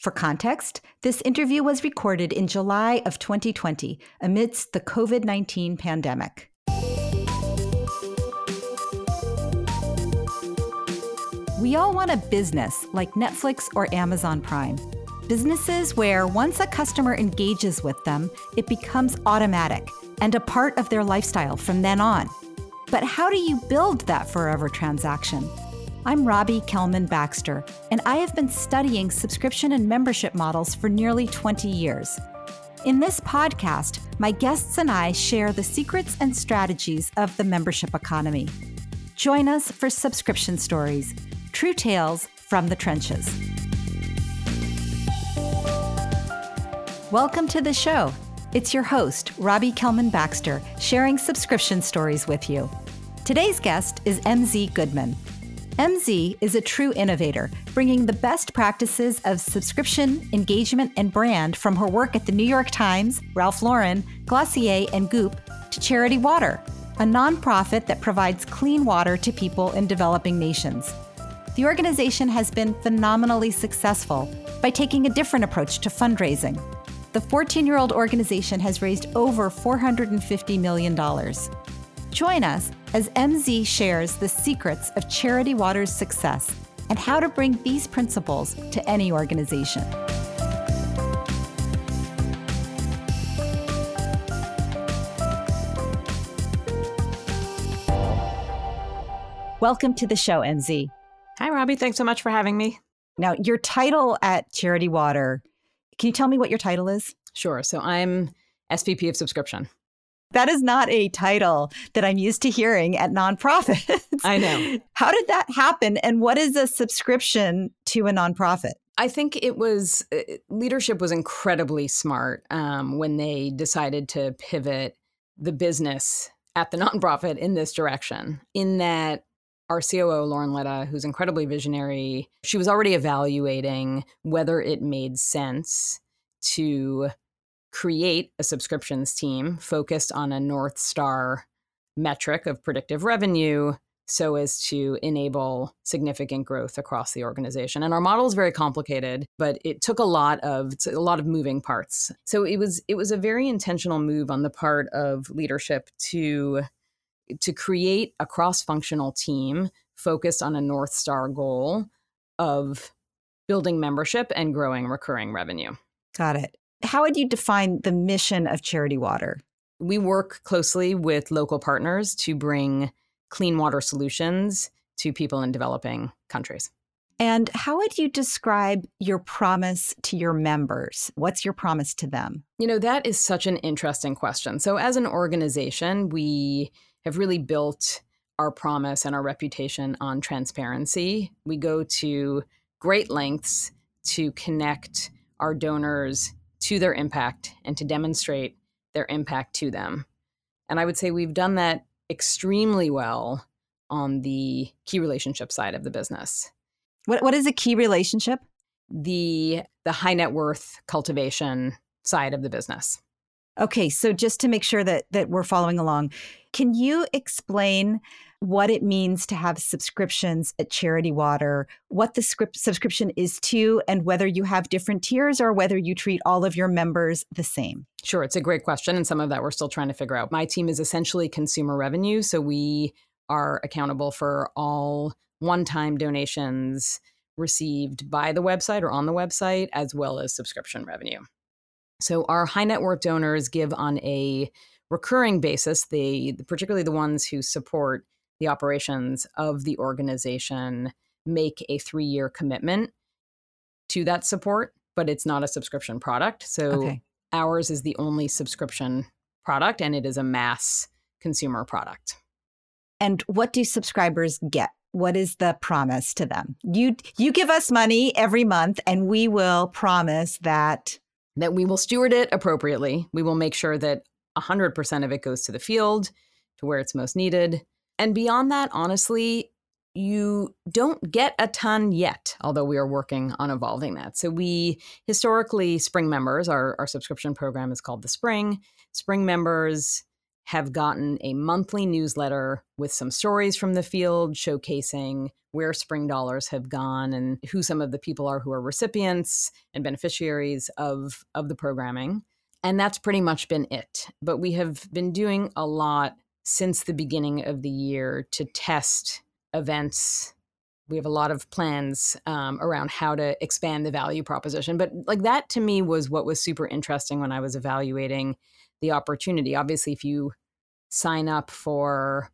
For context, this interview was recorded in July of 2020 amidst the COVID 19 pandemic. We all want a business like Netflix or Amazon Prime. Businesses where once a customer engages with them, it becomes automatic and a part of their lifestyle from then on. But how do you build that forever transaction? I'm Robbie Kellman Baxter, and I have been studying subscription and membership models for nearly 20 years. In this podcast, my guests and I share the secrets and strategies of the membership economy. Join us for subscription stories, true tales from the trenches. Welcome to the show. It's your host, Robbie Kellman Baxter, sharing subscription stories with you. Today's guest is MZ Goodman. MZ is a true innovator, bringing the best practices of subscription, engagement, and brand from her work at the New York Times, Ralph Lauren, Glossier, and Goop to Charity Water, a nonprofit that provides clean water to people in developing nations. The organization has been phenomenally successful by taking a different approach to fundraising. The 14 year old organization has raised over $450 million. Join us as MZ shares the secrets of Charity Water's success and how to bring these principles to any organization. Welcome to the show, MZ. Hi, Robbie. Thanks so much for having me. Now, your title at Charity Water, can you tell me what your title is? Sure. So I'm SVP of subscription. That is not a title that I'm used to hearing at nonprofits. I know. How did that happen? And what is a subscription to a nonprofit? I think it was uh, leadership was incredibly smart um, when they decided to pivot the business at the nonprofit in this direction. In that, our COO, Lauren Letta, who's incredibly visionary, she was already evaluating whether it made sense to create a subscriptions team focused on a North Star metric of predictive revenue so as to enable significant growth across the organization. And our model is very complicated, but it took a lot of a lot of moving parts. So it was it was a very intentional move on the part of leadership to to create a cross-functional team focused on a North Star goal of building membership and growing recurring revenue. Got it. How would you define the mission of Charity Water? We work closely with local partners to bring clean water solutions to people in developing countries. And how would you describe your promise to your members? What's your promise to them? You know, that is such an interesting question. So, as an organization, we have really built our promise and our reputation on transparency. We go to great lengths to connect our donors to their impact and to demonstrate their impact to them. And I would say we've done that extremely well on the key relationship side of the business. What what is a key relationship? The the high net worth cultivation side of the business. Okay, so just to make sure that that we're following along, can you explain what it means to have subscriptions at Charity Water, what the script subscription is to, and whether you have different tiers or whether you treat all of your members the same? Sure, it's a great question. And some of that we're still trying to figure out. My team is essentially consumer revenue. So we are accountable for all one time donations received by the website or on the website, as well as subscription revenue. So our high net worth donors give on a recurring basis, they particularly the ones who support the operations of the organization make a three year commitment to that support, but it's not a subscription product. So okay. ours is the only subscription product and it is a mass consumer product. And what do subscribers get? What is the promise to them? You you give us money every month and we will promise that that we will steward it appropriately. We will make sure that 100% of it goes to the field to where it's most needed and beyond that, honestly, you don't get a ton yet, although we are working on evolving that. So we historically spring members, our, our subscription program is called the Spring. Spring members have gotten a monthly newsletter with some stories from the field showcasing where spring dollars have gone and who some of the people are who are recipients and beneficiaries of, of the programming. And that's pretty much been it. But we have been doing a lot since the beginning of the year to test events. We have a lot of plans um, around how to expand the value proposition. But like that to me was what was super interesting when I was evaluating the opportunity. Obviously, if you sign up for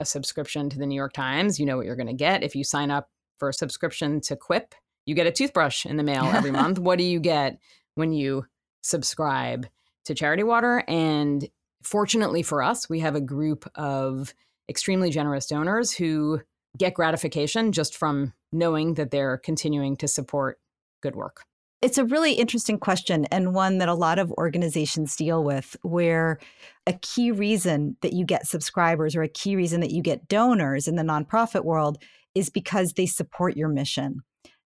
a subscription to the New York Times, you know what you're going to get. If you sign up for a subscription to Quip, you get a toothbrush in the mail every month. What do you get when you subscribe to Charity Water? And fortunately for us, we have a group of extremely generous donors who get gratification just from knowing that they're continuing to support good work. It's a really interesting question and one that a lot of organizations deal with, where a key reason that you get subscribers or a key reason that you get donors in the nonprofit world is because they support your mission.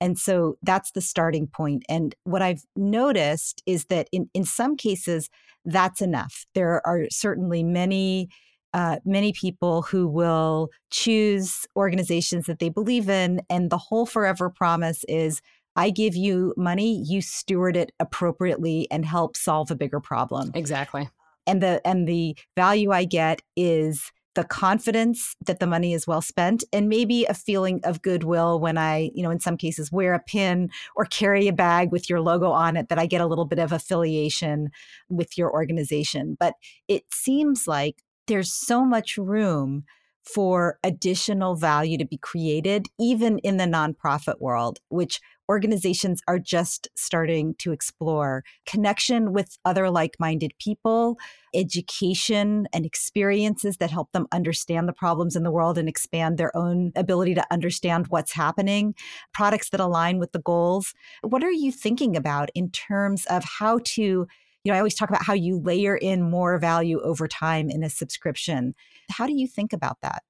And so that's the starting point. And what I've noticed is that in, in some cases, that's enough. There are certainly many uh, many people who will choose organizations that they believe in. And the whole forever promise is I give you money, you steward it appropriately and help solve a bigger problem. Exactly. And the and the value I get is the confidence that the money is well spent and maybe a feeling of goodwill when I, you know, in some cases wear a pin or carry a bag with your logo on it that I get a little bit of affiliation with your organization. But it seems like there's so much room for additional value to be created, even in the nonprofit world, which organizations are just starting to explore. Connection with other like minded people, education and experiences that help them understand the problems in the world and expand their own ability to understand what's happening, products that align with the goals. What are you thinking about in terms of how to? You know, I always talk about how you layer in more value over time in a subscription. How do you think about that?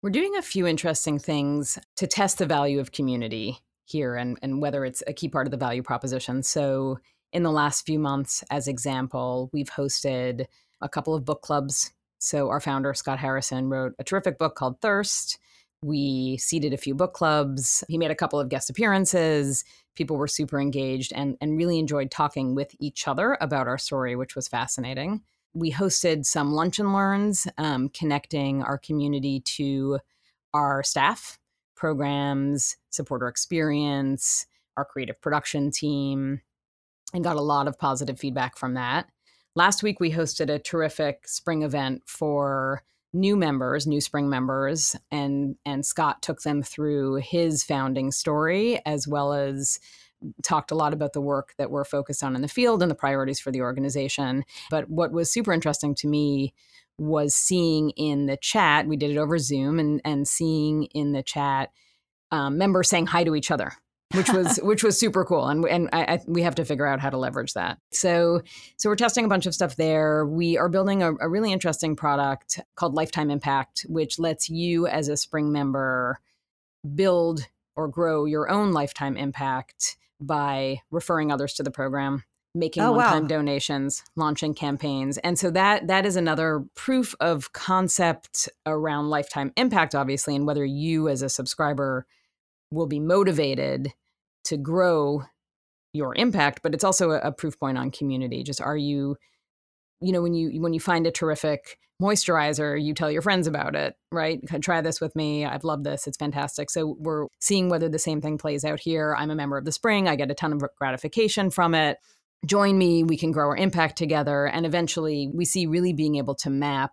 We're doing a few interesting things to test the value of community here and, and whether it's a key part of the value proposition. So, in the last few months, as example, we've hosted a couple of book clubs. So, our founder, Scott Harrison, wrote a terrific book called Thirst. We seeded a few book clubs. He made a couple of guest appearances. People were super engaged and, and really enjoyed talking with each other about our story, which was fascinating we hosted some lunch and learns, um, connecting our community to our staff, programs, supporter experience, our creative production team, and got a lot of positive feedback from that. Last week, we hosted a terrific spring event for new members, new spring members, and and Scott took them through his founding story as well as talked a lot about the work that we're focused on in the field and the priorities for the organization. But what was super interesting to me was seeing in the chat, we did it over Zoom, and, and seeing in the chat um, members saying hi to each other. which was which was super cool, and and I, I, we have to figure out how to leverage that. So so we're testing a bunch of stuff there. We are building a, a really interesting product called Lifetime Impact, which lets you as a Spring member build or grow your own lifetime impact by referring others to the program making oh, one-time wow. donations launching campaigns. And so that that is another proof of concept around lifetime impact obviously and whether you as a subscriber will be motivated to grow your impact but it's also a, a proof point on community. Just are you you know when you when you find a terrific moisturizer you tell your friends about it right? Try this with me. I've loved this. It's fantastic. So we're seeing whether the same thing plays out here. I'm a member of the spring. I get a ton of gratification from it join me we can grow our impact together and eventually we see really being able to map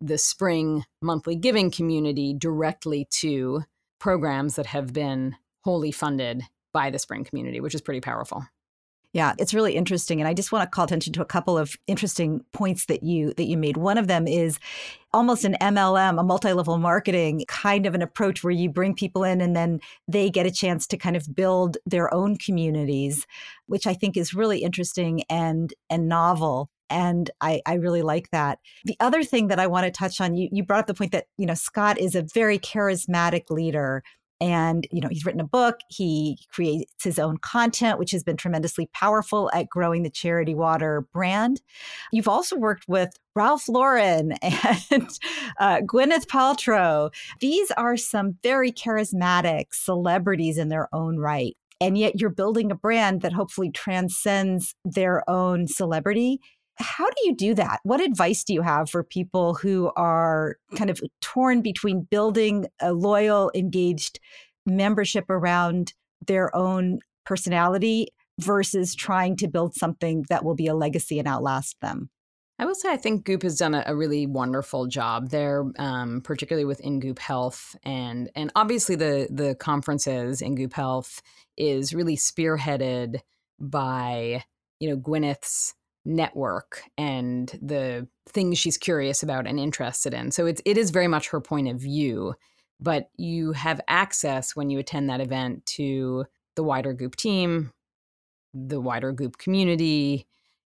the spring monthly giving community directly to programs that have been wholly funded by the spring community which is pretty powerful yeah, it's really interesting and I just want to call attention to a couple of interesting points that you that you made. One of them is almost an MLM, a multi-level marketing kind of an approach where you bring people in and then they get a chance to kind of build their own communities, which I think is really interesting and and novel and I, I, really like that. The other thing that I want to touch on, you, you brought up the point that you know Scott is a very charismatic leader, And, you know, he's written a book, he creates his own content, which has been tremendously powerful at growing the Charity Water brand. You've also worked with Ralph Lauren and uh, Gwyneth Paltrow. These are some very charismatic celebrities in their own right. And yet you're building a brand that hopefully transcends their own celebrity how do you do that? What advice do you have for people who are kind of torn between building a loyal, engaged membership around their own personality versus trying to build something that will be a legacy and outlast them? I will say I think Goop has done a, a really wonderful job there, um, particularly with In Goop Health, and and obviously the the conferences in Goop Health is really spearheaded by you know Gwyneth's network and the things she's curious about and interested in. So it's it is very much her point of view, but you have access when you attend that event to the wider Goop team, the wider Goop community,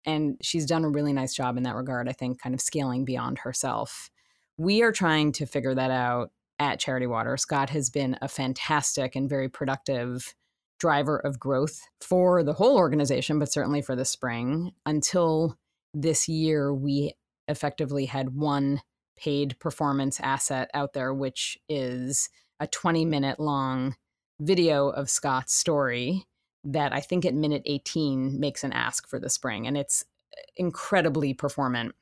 and she's done a really nice job in that regard, I think kind of scaling beyond herself. We are trying to figure that out at Charity Water. Scott has been a fantastic and very productive driver of growth for the whole organization, but certainly for the spring. Until this year, we effectively had one paid performance asset out there, which is a 20 minute long video of Scott's story that I think at minute 18 makes an ask for the spring. And it's incredibly performant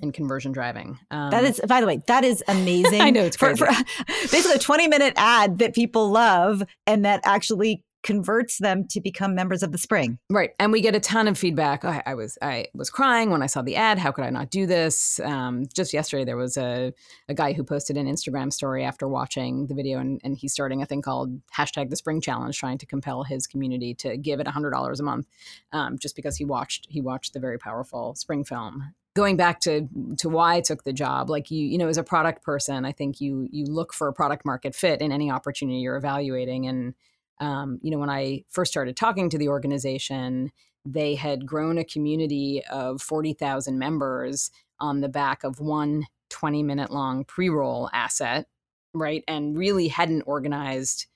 in conversion driving. Um, that is, by the way, that is amazing. I know it's crazy. For, for basically a 20 minute ad that people love and that actually converts them to become members of the spring. Right. And we get a ton of feedback. I was I was crying when I saw the ad. How could I not do this? Um, just yesterday there was a, a guy who posted an Instagram story after watching the video and, and he's starting a thing called hashtag the spring challenge, trying to compel his community to give it hundred dollars a month. Um, just because he watched he watched the very powerful spring film going back to to why I took the job, like you, you know, as a product person, I think you you look for a product market fit in any opportunity you're evaluating. And um, you know, when I first started talking to the organization, they had grown a community of 40,000 members on the back of one 20 minute long pre roll asset, right? And really hadn't organized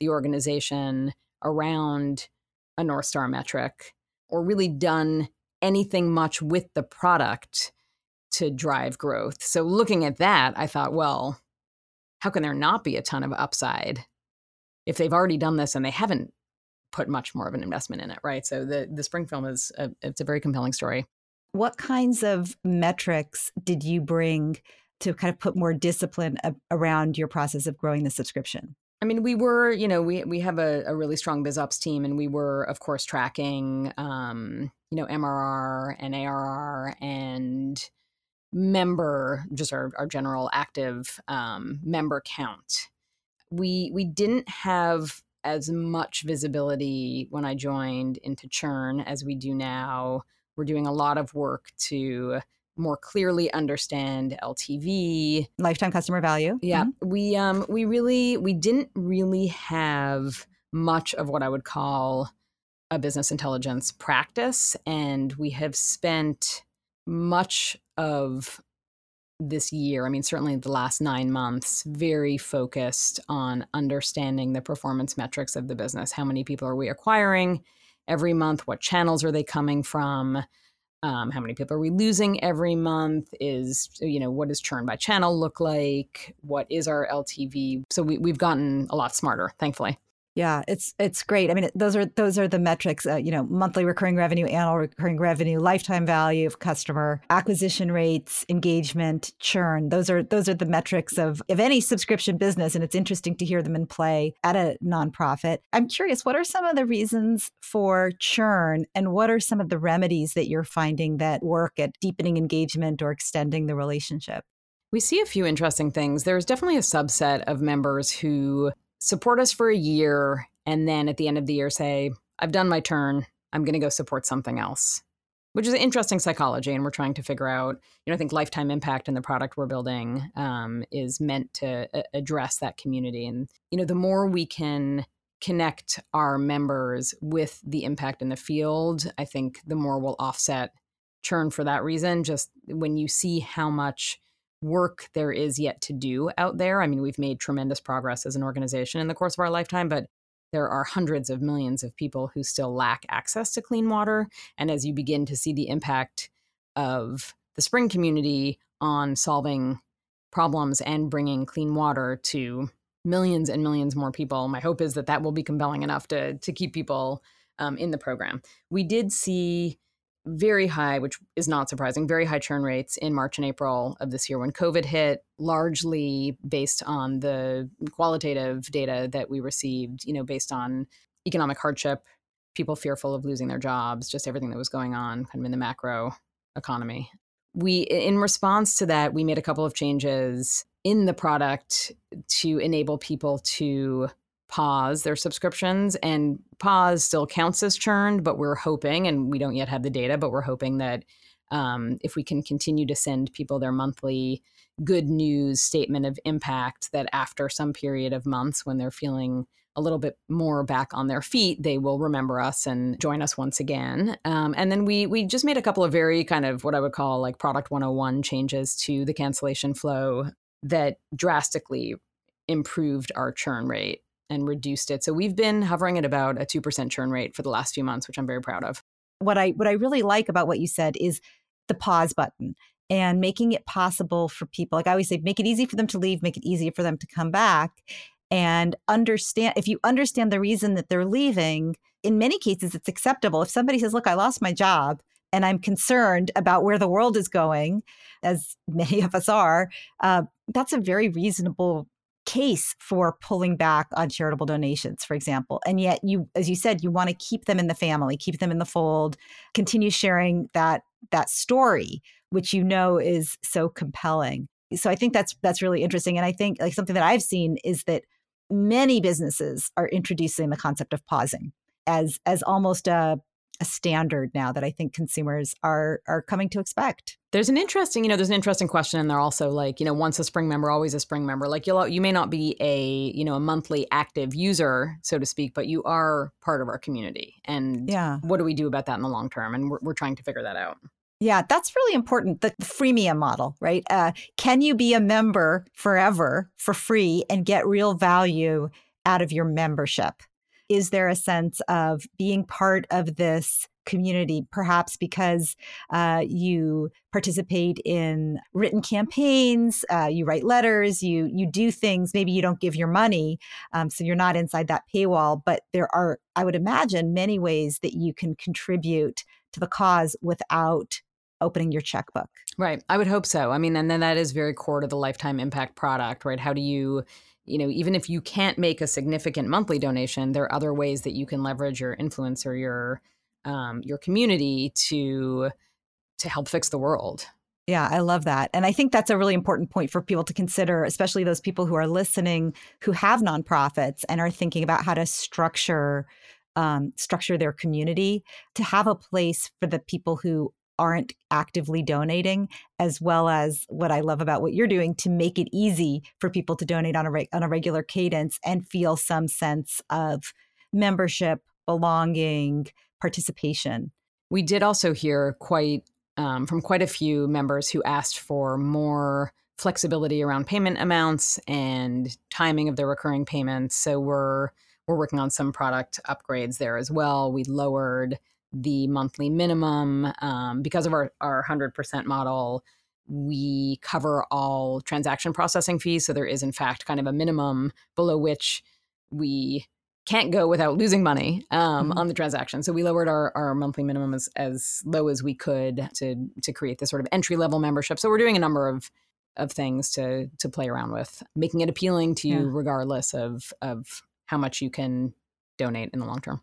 the organization around a North Star metric or really done anything much with the product to drive growth. So looking at that, I thought, well, how can there not be a ton of upside if they've already done this and they haven't put much more of an investment in it, right? So the the spring film is a, it's a very compelling story. What kinds of metrics did you bring to kind of put more discipline around your process of growing the subscription? I mean, we were, you know, we we have a, a really strong biz ops team, and we were, of course, tracking, um, you know, MRR and ARR and member, just our, our general active um, member count we we didn't have as much visibility when I joined into churn as we do now. We're doing a lot of work to more clearly understand LTV, lifetime customer value. Yeah, mm-hmm. we um we really we didn't really have much of what I would call a business intelligence practice, and we have spent much of this year, I mean, certainly the last nine months, very focused on understanding the performance metrics of the business. How many people are we acquiring every month? What channels are they coming from? Um, how many people are we losing every month? Is, you know, what does churn by channel look like? What is our LTV? So we, we've gotten a lot smarter, thankfully. Yeah, it's it's great. I mean, those are those are the metrics. Uh, you know, monthly recurring revenue, annual recurring revenue, lifetime value of customer, acquisition rates, engagement, churn. Those are those are the metrics of of any subscription business, and it's interesting to hear them in play at a nonprofit. I'm curious, what are some of the reasons for churn, and what are some of the remedies that you're finding that work at deepening engagement or extending the relationship? We see a few interesting things. There's definitely a subset of members who support us for a year and then at the end of the year say, I've done my turn. I'm going to go support something else, which is an interesting psychology. And we're trying to figure out, you know, I think lifetime impact in the product we're building um, is meant to a- address that community. And, you know, the more we can connect our members with the impact in the field, I think the more we'll offset churn for that reason. Just when you see how much work there is yet to do out there. I mean, we've made tremendous progress as an organization in the course of our lifetime, but there are hundreds of millions of people who still lack access to clean water. And as you begin to see the impact of the spring community on solving problems and bringing clean water to millions and millions more people, my hope is that that will be compelling enough to, to keep people um, in the program. We did see very high, which is not surprising, very high churn rates in March and April of this year when COVID hit, largely based on the qualitative data that we received, you know, based on economic hardship, people fearful of losing their jobs, just everything that was going on kind of in the macro economy. We, in response to that, we made a couple of changes in the product to enable people to pause their subscriptions and pause still counts as churned but we're hoping and we don't yet have the data but we're hoping that um, if we can continue to send people their monthly good news statement of impact that after some period of months when they're feeling a little bit more back on their feet they will remember us and join us once again. Um, and then we we just made a couple of very kind of what i would call like product 101 changes to the cancellation flow that drastically improved our churn rate and reduced it. So we've been hovering at about a 2% churn rate for the last few months, which I'm very proud of. What I what I really like about what you said is the pause button and making it possible for people. Like I always say, make it easy for them to leave, make it easy for them to come back and understand if you understand the reason that they're leaving, in many cases it's acceptable. If somebody says, "Look, I lost my job and I'm concerned about where the world is going," as many of us are, uh, that's a very reasonable case for pulling back on charitable donations, for example. And yet, you, as you said, you want to keep them in the family, keep them in the fold, continue sharing that that story, which you know is so compelling. So I think that's that's really interesting. And I think like something that I've seen is that many businesses are introducing the concept of pausing as as almost a a standard now that I think consumers are are coming to expect. There's an interesting, you know, there's an interesting question and they're also like, you know, once a spring member, always a spring member. Like you'll you may not be a, you know, a monthly active user, so to speak, but you are part of our community. And yeah. what do we do about that in the long term? And we're, we're trying to figure that out. Yeah, that's really important. The, the freemium model, right? Uh, can you be a member forever for free and get real value out of your membership? Is there a sense of being part of this community, perhaps because uh, you participate in written campaigns, uh, you write letters, you you do things. Maybe you don't give your money, um, so you're not inside that paywall. But there are, I would imagine, many ways that you can contribute to the cause without opening your checkbook. Right. I would hope so. I mean, and then that is very core to the lifetime impact product, right? How do you you know, even if you can't make a significant monthly donation, there are other ways that you can leverage your influence or your um, your community to to help fix the world. Yeah, I love that. And I think that's a really important point for people to consider, especially those people who are listening who have nonprofits and are thinking about how to structure um, structure their community to have a place for the people who aren't actively donating, as well as what I love about what you're doing to make it easy for people to donate on a re- on a regular cadence and feel some sense of membership, belonging, participation. We did also hear quite um, from quite a few members who asked for more flexibility around payment amounts and timing of their recurring payments. So we're we're working on some product upgrades there as well. We lowered the monthly minimum. Um, because of our, our 100% model, we cover all transaction processing fees. So there is, in fact, kind of a minimum below which we can't go without losing money um, mm-hmm. on the transaction. So we lowered our, our monthly minimum as, as low as we could to to create this sort of entry level membership. So we're doing a number of of things to to play around with, making it appealing to you yeah. regardless of of how much you can donate in the long term.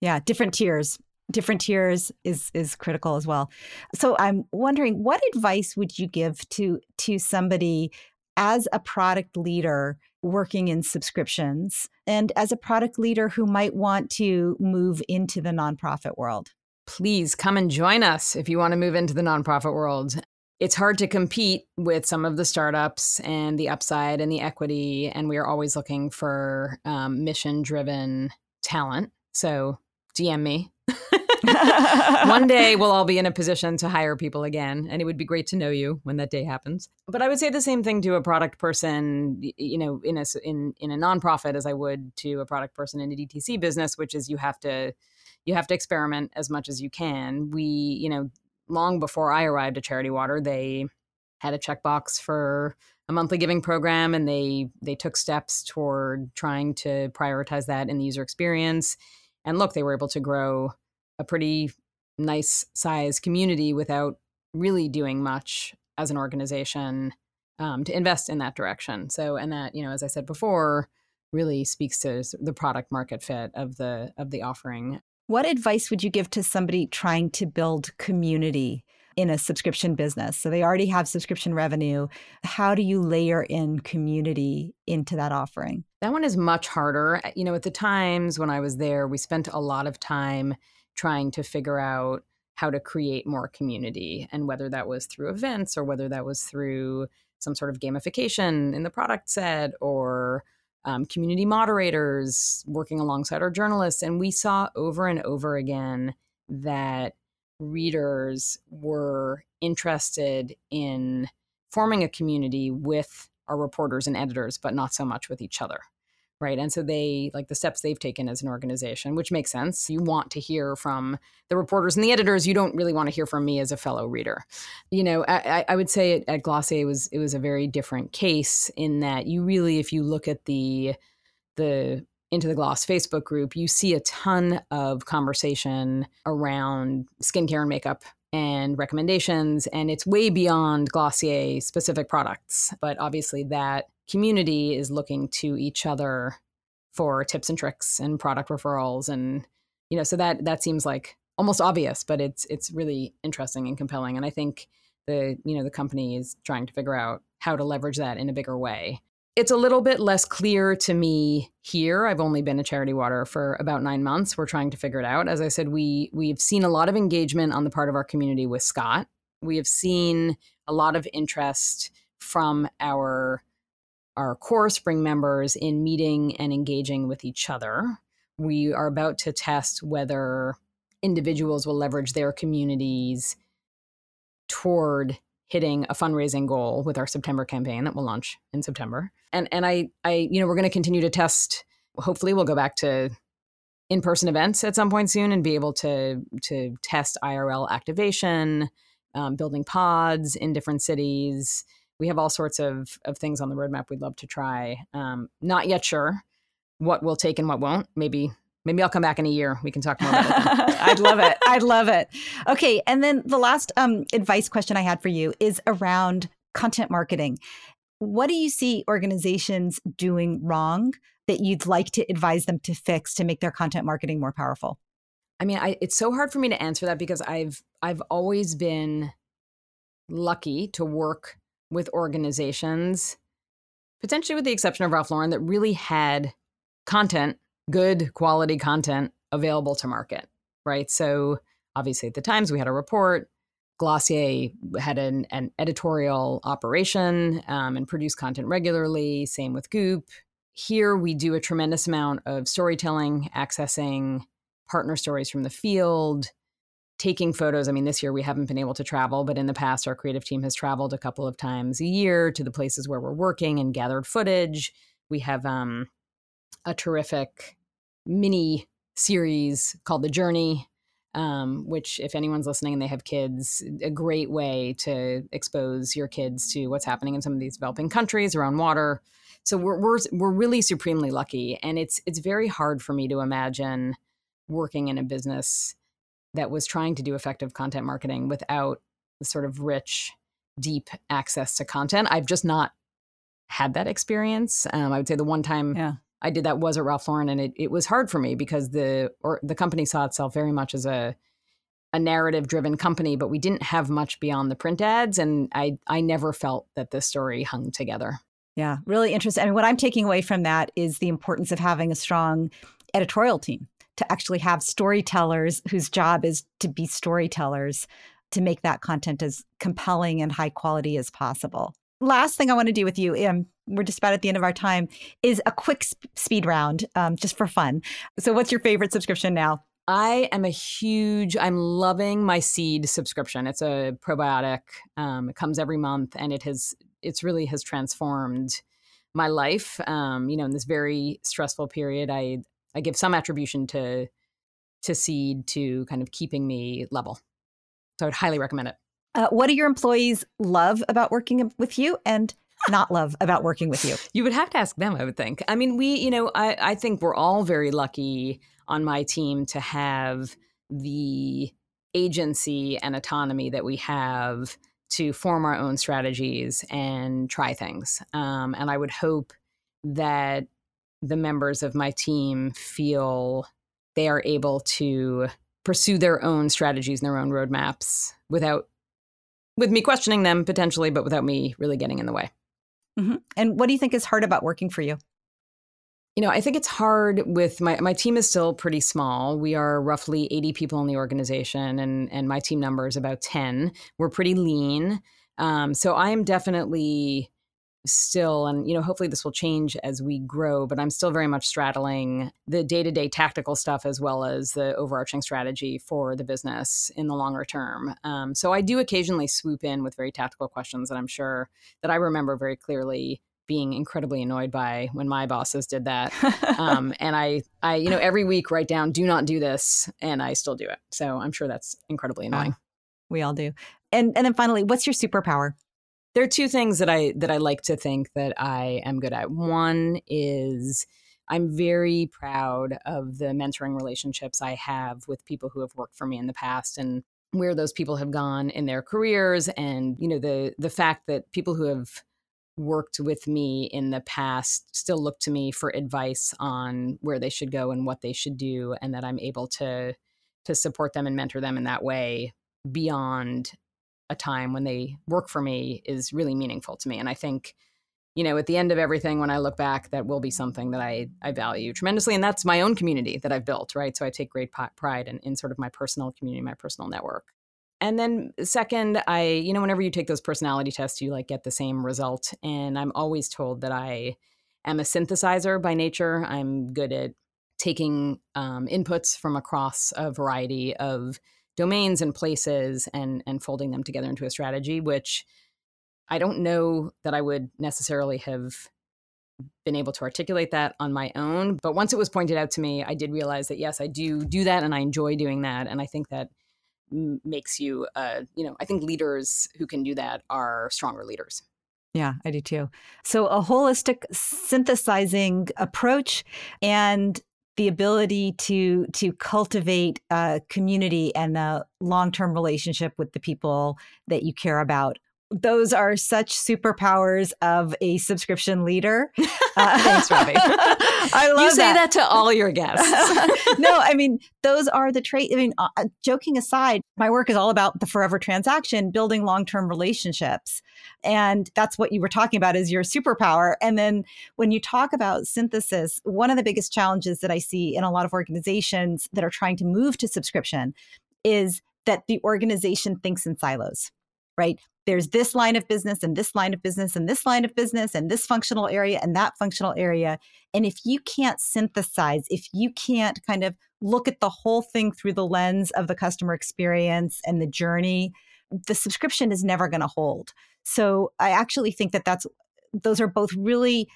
Yeah, different tiers different tiers is is critical as well. So I'm wondering what advice would you give to to somebody as a product leader working in subscriptions and as a product leader who might want to move into the nonprofit world? Please come and join us if you want to move into the nonprofit world. It's hard to compete with some of the startups and the upside and the equity, and we are always looking for um, mission driven talent. So DM me. One day we'll all be in a position to hire people again, and it would be great to know you when that day happens. But I would say the same thing to a product person, you know, in a in in a nonprofit as I would to a product person in a DTC business, which is you have to you have to experiment as much as you can. We, you know, long before I arrived at Charity Water, they had a checkbox for a monthly giving program and they they took steps toward trying to prioritize that in the user experience and look they were able to grow a pretty nice size community without really doing much as an organization um, to invest in that direction so and that you know as i said before really speaks to the product market fit of the of the offering what advice would you give to somebody trying to build community in a subscription business. So they already have subscription revenue. How do you layer in community into that offering? That one is much harder. You know, at the times when I was there, we spent a lot of time trying to figure out how to create more community and whether that was through events or whether that was through some sort of gamification in the product set or um, community moderators working alongside our journalists. And we saw over and over again that readers were interested in forming a community with our reporters and editors, but not so much with each other. Right. And so they like the steps they've taken as an organization, which makes sense. You want to hear from the reporters and the editors. You don't really want to hear from me as a fellow reader. You know, I, I would say at Glossier it was it was a very different case in that you really, if you look at the the into the Gloss Facebook group, you see a ton of conversation around skincare and makeup and recommendations. And it's way beyond Glossier specific products. But obviously, that community is looking to each other for tips and tricks and product referrals. And, you know, so that that seems like almost obvious, but it's it's really interesting and compelling. And I think the, you know, the company is trying to figure out how to leverage that in a bigger way it's a little bit less clear to me here. I've only been at Charity Water for about nine months. We're trying to figure it out. As I said, we we've seen a lot of engagement on the part of our community with Scott. We have seen a lot of interest from our our core spring members in meeting and engaging with each other. We are about to test whether individuals will leverage their communities toward hitting a fundraising goal with our September campaign that will launch in September. And and I I you know we're going to continue to test. Hopefully, we'll go back to in-person events at some point soon and be able to to test IRL activation, um, building pods in different cities. We have all sorts of of things on the roadmap we'd love to try. Um, not yet sure what we'll take and what won't. Maybe maybe I'll come back in a year. We can talk more about it. I'd love it. I'd love it. Okay. And then the last um, advice question I had for you is around content marketing. What do you see organizations doing wrong that you'd like to advise them to fix to make their content marketing more powerful? I mean, I, it's so hard for me to answer that because I've I've always been lucky to work with organizations, potentially with the exception of Ralph Lauren, that really had content good quality content available to market, right? So obviously at the Times we had a report. Glossier had an, an editorial operation um, and produced content regularly. Same with Goop. Here we do a tremendous amount of storytelling, accessing partner stories from the field, taking photos. I mean, this year we haven't been able to travel, but in the past, our creative team has traveled a couple of times a year to the places where we're working and gathered footage. We have um, a terrific mini series called The Journey, um, which, if anyone's listening and they have kids, a great way to expose your kids to what's happening in some of these developing countries around water. So we're we're we're really supremely lucky, and it's it's very hard for me to imagine working in a business that was trying to do effective content marketing without the sort of rich, deep access to content. I've just not had that experience. Um, I would say the one time yeah. I did that was at Ralph Lauren, and it, it was hard for me because the or the company saw itself very much as a a narrative driven company, but we didn't have much beyond the print ads, and I I never felt that the story hung together. Yeah, really interesting. I mean, what I'm taking away from that is the importance of having a strong editorial team to actually have storytellers whose job is to be storytellers to make that content as compelling and high quality as possible. Last thing I want to do with you, um, we're just about at the end of our time, is a quick sp- speed round um, just for fun. So, what's your favorite subscription now? I am a huge, I'm loving my seed subscription. It's a probiotic. Um, it comes every month and it has, it's really has transformed my life. Um, you know, in this very stressful period, I, I give some attribution to, to seed to kind of keeping me level. So I would highly recommend it. Uh, what do your employees love about working with you and not love about working with you? You would have to ask them, I would think. I mean, we, you know, I, I think we're all very lucky on my team to have the agency and autonomy that we have to form our own strategies and try things. Um, and I would hope that the members of my team feel they are able to pursue their own strategies and their own roadmaps without with me questioning them potentially but without me really getting in the way. Mm-hmm. and what do you think is hard about working for you? You know i think it's hard with my my team is still pretty small. We are roughly 80 people in the organization and and my team number is about 10 we're pretty lean. Um, so i am definitely still and you know hopefully this will change as we grow but i'm still very much straddling the day-to-day tactical stuff as well as the overarching strategy for the business in the longer term. Um, so i do occasionally swoop in with very tactical questions that i'm sure that i remember very clearly being incredibly annoyed by when my bosses did that. Um, and i i you know every week write down do not do this and i still do it. So i'm sure that's incredibly annoying. we all do. And and then finally what's your superpower there are two things that I that I like to think that I am good at. One is I'm very proud of the mentoring relationships I have with people who have worked for me in the past and where those people have gone in their careers and you know the the fact that people who have worked with me in the past still look to me for advice on where they should go and what they should do and that I'm able to to support them and mentor them in that way beyond a time when they work for me is really meaningful to me. And I think, you know, at the end of everything, when I look back, that will be something that I, I value tremendously. And that's my own community that I've built, right? So I take great pride in, in sort of my personal community, my personal network. And then second, I, you know, whenever you take those personality tests, you like get the same result. And I'm always told that I am a synthesizer by nature. I'm good at taking um, inputs from across a variety of domains and places and and folding them together into a strategy which i don't know that i would necessarily have been able to articulate that on my own but once it was pointed out to me i did realize that yes i do do that and i enjoy doing that and i think that makes you uh, you know i think leaders who can do that are stronger leaders yeah, I do too. So, a holistic synthesizing approach and the ability to to cultivate a community and a long-term relationship with the people that you care about those are such superpowers of a subscription leader. Uh, Thanks, Robbie. I love you say that. that to all your guests. no, I mean those are the traits. I mean, uh, uh, joking aside, my work is all about the forever transaction, building long-term relationships, and that's what you were talking about is your superpower. And then when you talk about synthesis, one of the biggest challenges that I see in a lot of organizations that are trying to move to subscription is that the organization thinks in silos right? There's this line of business and this line of business and this line of business and this functional area and that functional area. And if you can't synthesize, if you can't kind of look at the whole thing through the lens of the customer experience and the journey, the subscription is never going to hold. So I actually think that that's those are both really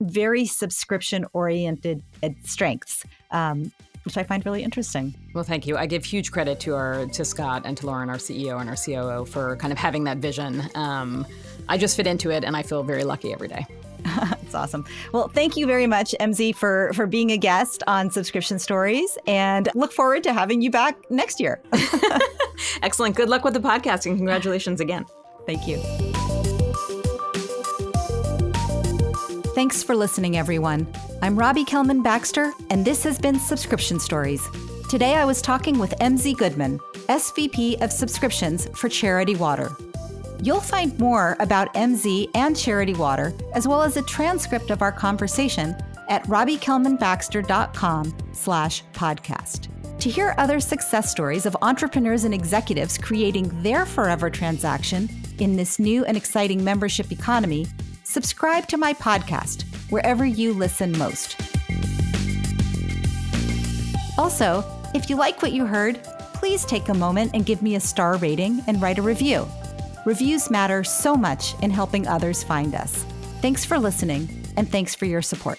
very subscription oriented strengths. Um, which I find really interesting. Well, thank you. I give huge credit to our to Scott and to Lauren, our CEO and our COO, for kind of having that vision. Um, I just fit into it, and I feel very lucky every day. That's awesome. Well, thank you very much, MZ, for for being a guest on Subscription Stories, and look forward to having you back next year. Excellent. Good luck with the podcast, and congratulations again. Thank you. Thanks for listening, everyone. I'm Robbie Kellman Baxter, and this has been Subscription Stories. Today I was talking with MZ Goodman, SVP of Subscriptions for Charity Water. You'll find more about MZ and Charity Water, as well as a transcript of our conversation at robbiekellmanbaxter.com slash podcast. To hear other success stories of entrepreneurs and executives creating their forever transaction in this new and exciting membership economy, subscribe to my podcast wherever you listen most. Also, If you like what you heard, please take a moment and give me a star rating and write a review. Reviews matter so much in helping others find us. Thanks for listening, and thanks for your support.